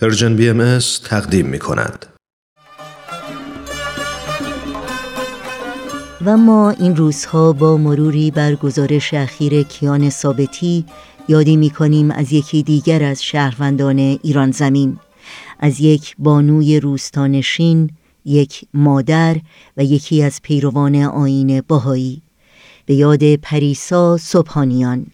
Persian BM تقدیم می کند. و ما این روزها با مروری بر گزارش اخیر کیان ثابتی یادی می کنیم از یکی دیگر از شهروندان ایران زمین. از یک بانوی روستانشین یک مادر و یکی از پیروان آیین بهایی به یاد پریسا صبحانیان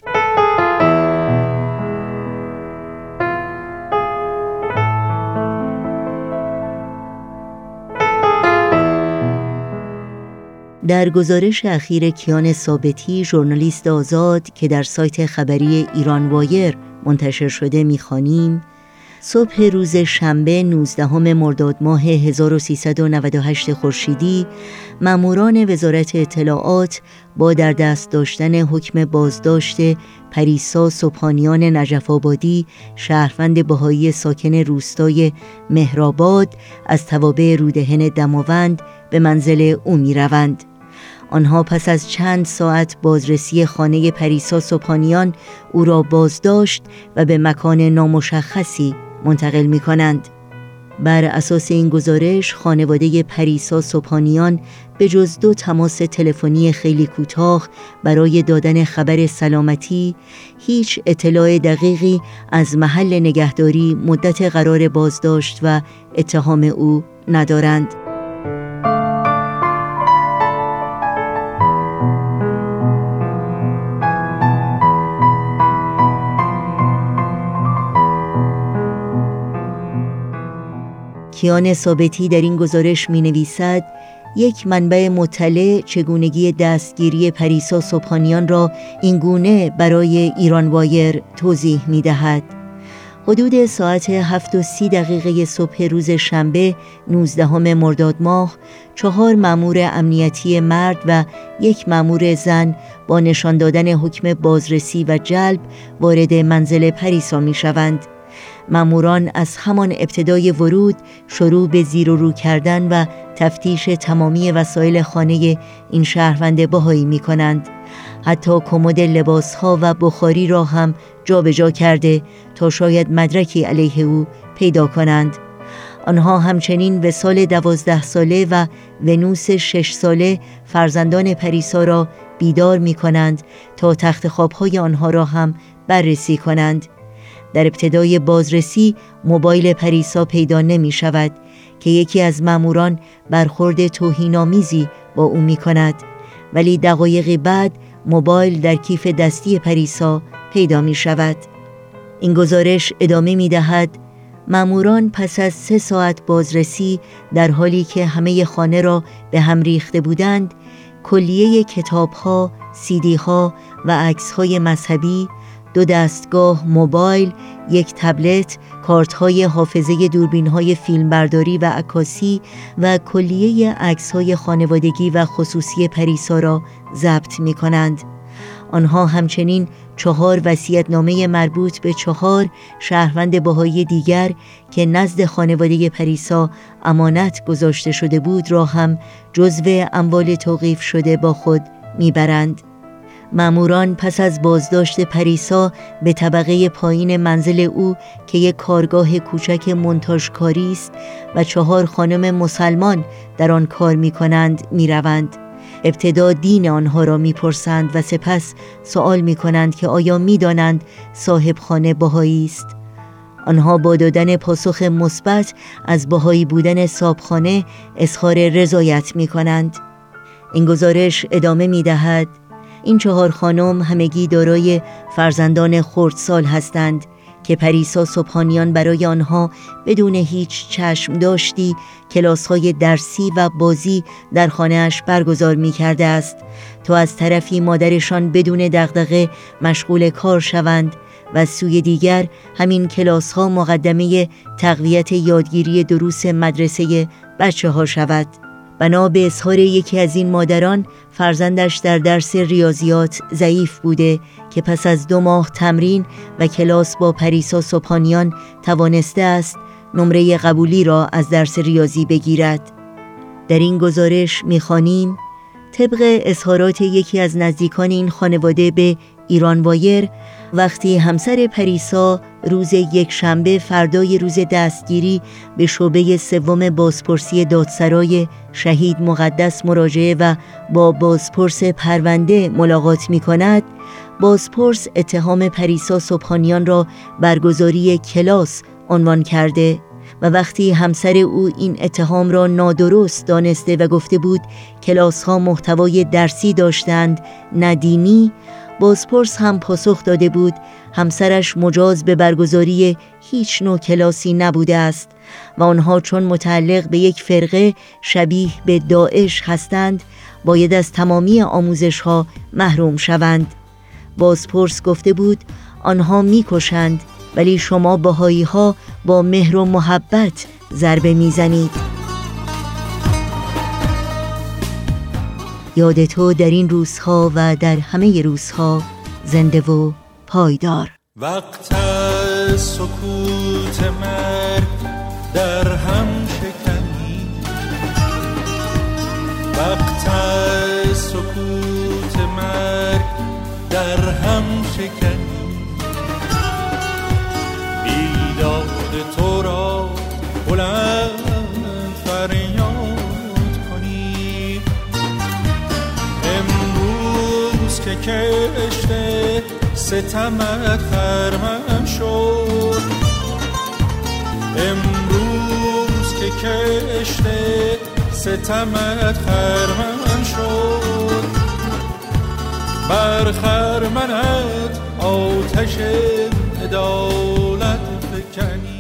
در گزارش اخیر کیان ثابتی ژورنالیست آزاد که در سایت خبری ایران وایر منتشر شده می‌خوانیم صبح روز شنبه 19 مرداد ماه 1398 خورشیدی ماموران وزارت اطلاعات با در دست داشتن حکم بازداشت پریسا صبحانیان نجف آبادی شهروند بهایی ساکن روستای مهرآباد از توابع رودهن دماوند به منزل او می روند. آنها پس از چند ساعت بازرسی خانه پریسا صبحانیان او را بازداشت و به مکان نامشخصی منتقل می کنند. بر اساس این گزارش خانواده پریسا صبحانیان به جز دو تماس تلفنی خیلی کوتاه برای دادن خبر سلامتی هیچ اطلاع دقیقی از محل نگهداری مدت قرار بازداشت و اتهام او ندارند. کیان ثابتی در این گزارش می نویسد یک منبع مطلع چگونگی دستگیری پریسا صبحانیان را اینگونه برای ایران وایر توضیح می دهد. حدود ساعت هفت و سی دقیقه صبح روز شنبه 19 مرداد ماه چهار مامور امنیتی مرد و یک مامور زن با نشان دادن حکم بازرسی و جلب وارد منزل پریسا می شوند. ماموران از همان ابتدای ورود شروع به زیر و رو کردن و تفتیش تمامی وسایل خانه این شهروند باهایی می کنند. حتی کمد لباسها و بخاری را هم جابجا جا کرده تا شاید مدرکی علیه او پیدا کنند. آنها همچنین سال دوازده ساله و ونوس شش ساله فرزندان پریسا را بیدار می کنند تا تخت خوابهای آنها را هم بررسی کنند. در ابتدای بازرسی موبایل پریسا پیدا نمی شود که یکی از ماموران برخورد توهینآمیزی با او می کند. ولی دقایقی بعد موبایل در کیف دستی پریسا پیدا می شود. این گزارش ادامه می دهد ماموران پس از سه ساعت بازرسی در حالی که همه خانه را به هم ریخته بودند کلیه کتاب ها، سیدی ها و عکس های مذهبی دو دستگاه موبایل، یک تبلت، کارت های حافظه دوربین های فیلمبرداری و عکاسی و کلیه عکس های خانوادگی و خصوصی پریسا را ضبط می کنند. آنها همچنین چهار نامه مربوط به چهار شهروند باهای دیگر که نزد خانواده پریسا امانت گذاشته شده بود را هم جزو اموال توقیف شده با خود می‌برند. ماموران پس از بازداشت پریسا به طبقه پایین منزل او که یک کارگاه کوچک منتاژکاری است و چهار خانم مسلمان در آن کار می کنند می روند. ابتدا دین آنها را می‌پرسند و سپس سوال می کنند که آیا می دانند صاحب خانه بهایی است. آنها با دادن پاسخ مثبت از بهایی بودن صابخانه اظهار رضایت می کنند این گزارش ادامه می دهد این چهار خانم همگی دارای فرزندان خردسال هستند که پریسا صبحانیان برای آنها بدون هیچ چشم داشتی کلاس های درسی و بازی در خانهاش برگزار می کرده است. تا از طرفی مادرشان بدون دغدغه مشغول کار شوند و سوی دیگر همین کلاس ها مقدمه تقویت یادگیری دروس مدرسه بچه ها شود. بنا به اظهار یکی از این مادران فرزندش در درس ریاضیات ضعیف بوده که پس از دو ماه تمرین و کلاس با پریسا صبحانیان توانسته است نمره قبولی را از درس ریاضی بگیرد. در این گزارش می‌خوانیم طبق اظهارات یکی از نزدیکان این خانواده به ایران وایر وقتی همسر پریسا روز یک شنبه فردای روز دستگیری به شعبه سوم بازپرسی دادسرای شهید مقدس مراجعه و با بازپرس پرونده ملاقات می کند بازپرس اتهام پریسا صبحانیان را برگزاری کلاس عنوان کرده. و وقتی همسر او این اتهام را نادرست دانسته و گفته بود کلاس ها محتوای درسی داشتند ندینی بازپرس هم پاسخ داده بود. همسرش مجاز به برگزاری هیچ نوع کلاسی نبوده است و آنها چون متعلق به یک فرقه شبیه به داعش هستند باید از تمامی آموزش ها محروم شوند. بازپرس گفته بود آنها می‌کشند ولی شما باهایی ها با مهر و محبت ضربه می‌زنید. یاد تو در این روزها و در همه روزها زنده و پایدار. وقت سکوت مرگ در هم شکنی. وقت سکوت مرگ در هم شکنی. کشته ستمت خرمم شد. امروز که کشته ستمت خرمم شد. بر خرمنت آتش عدالت فکنی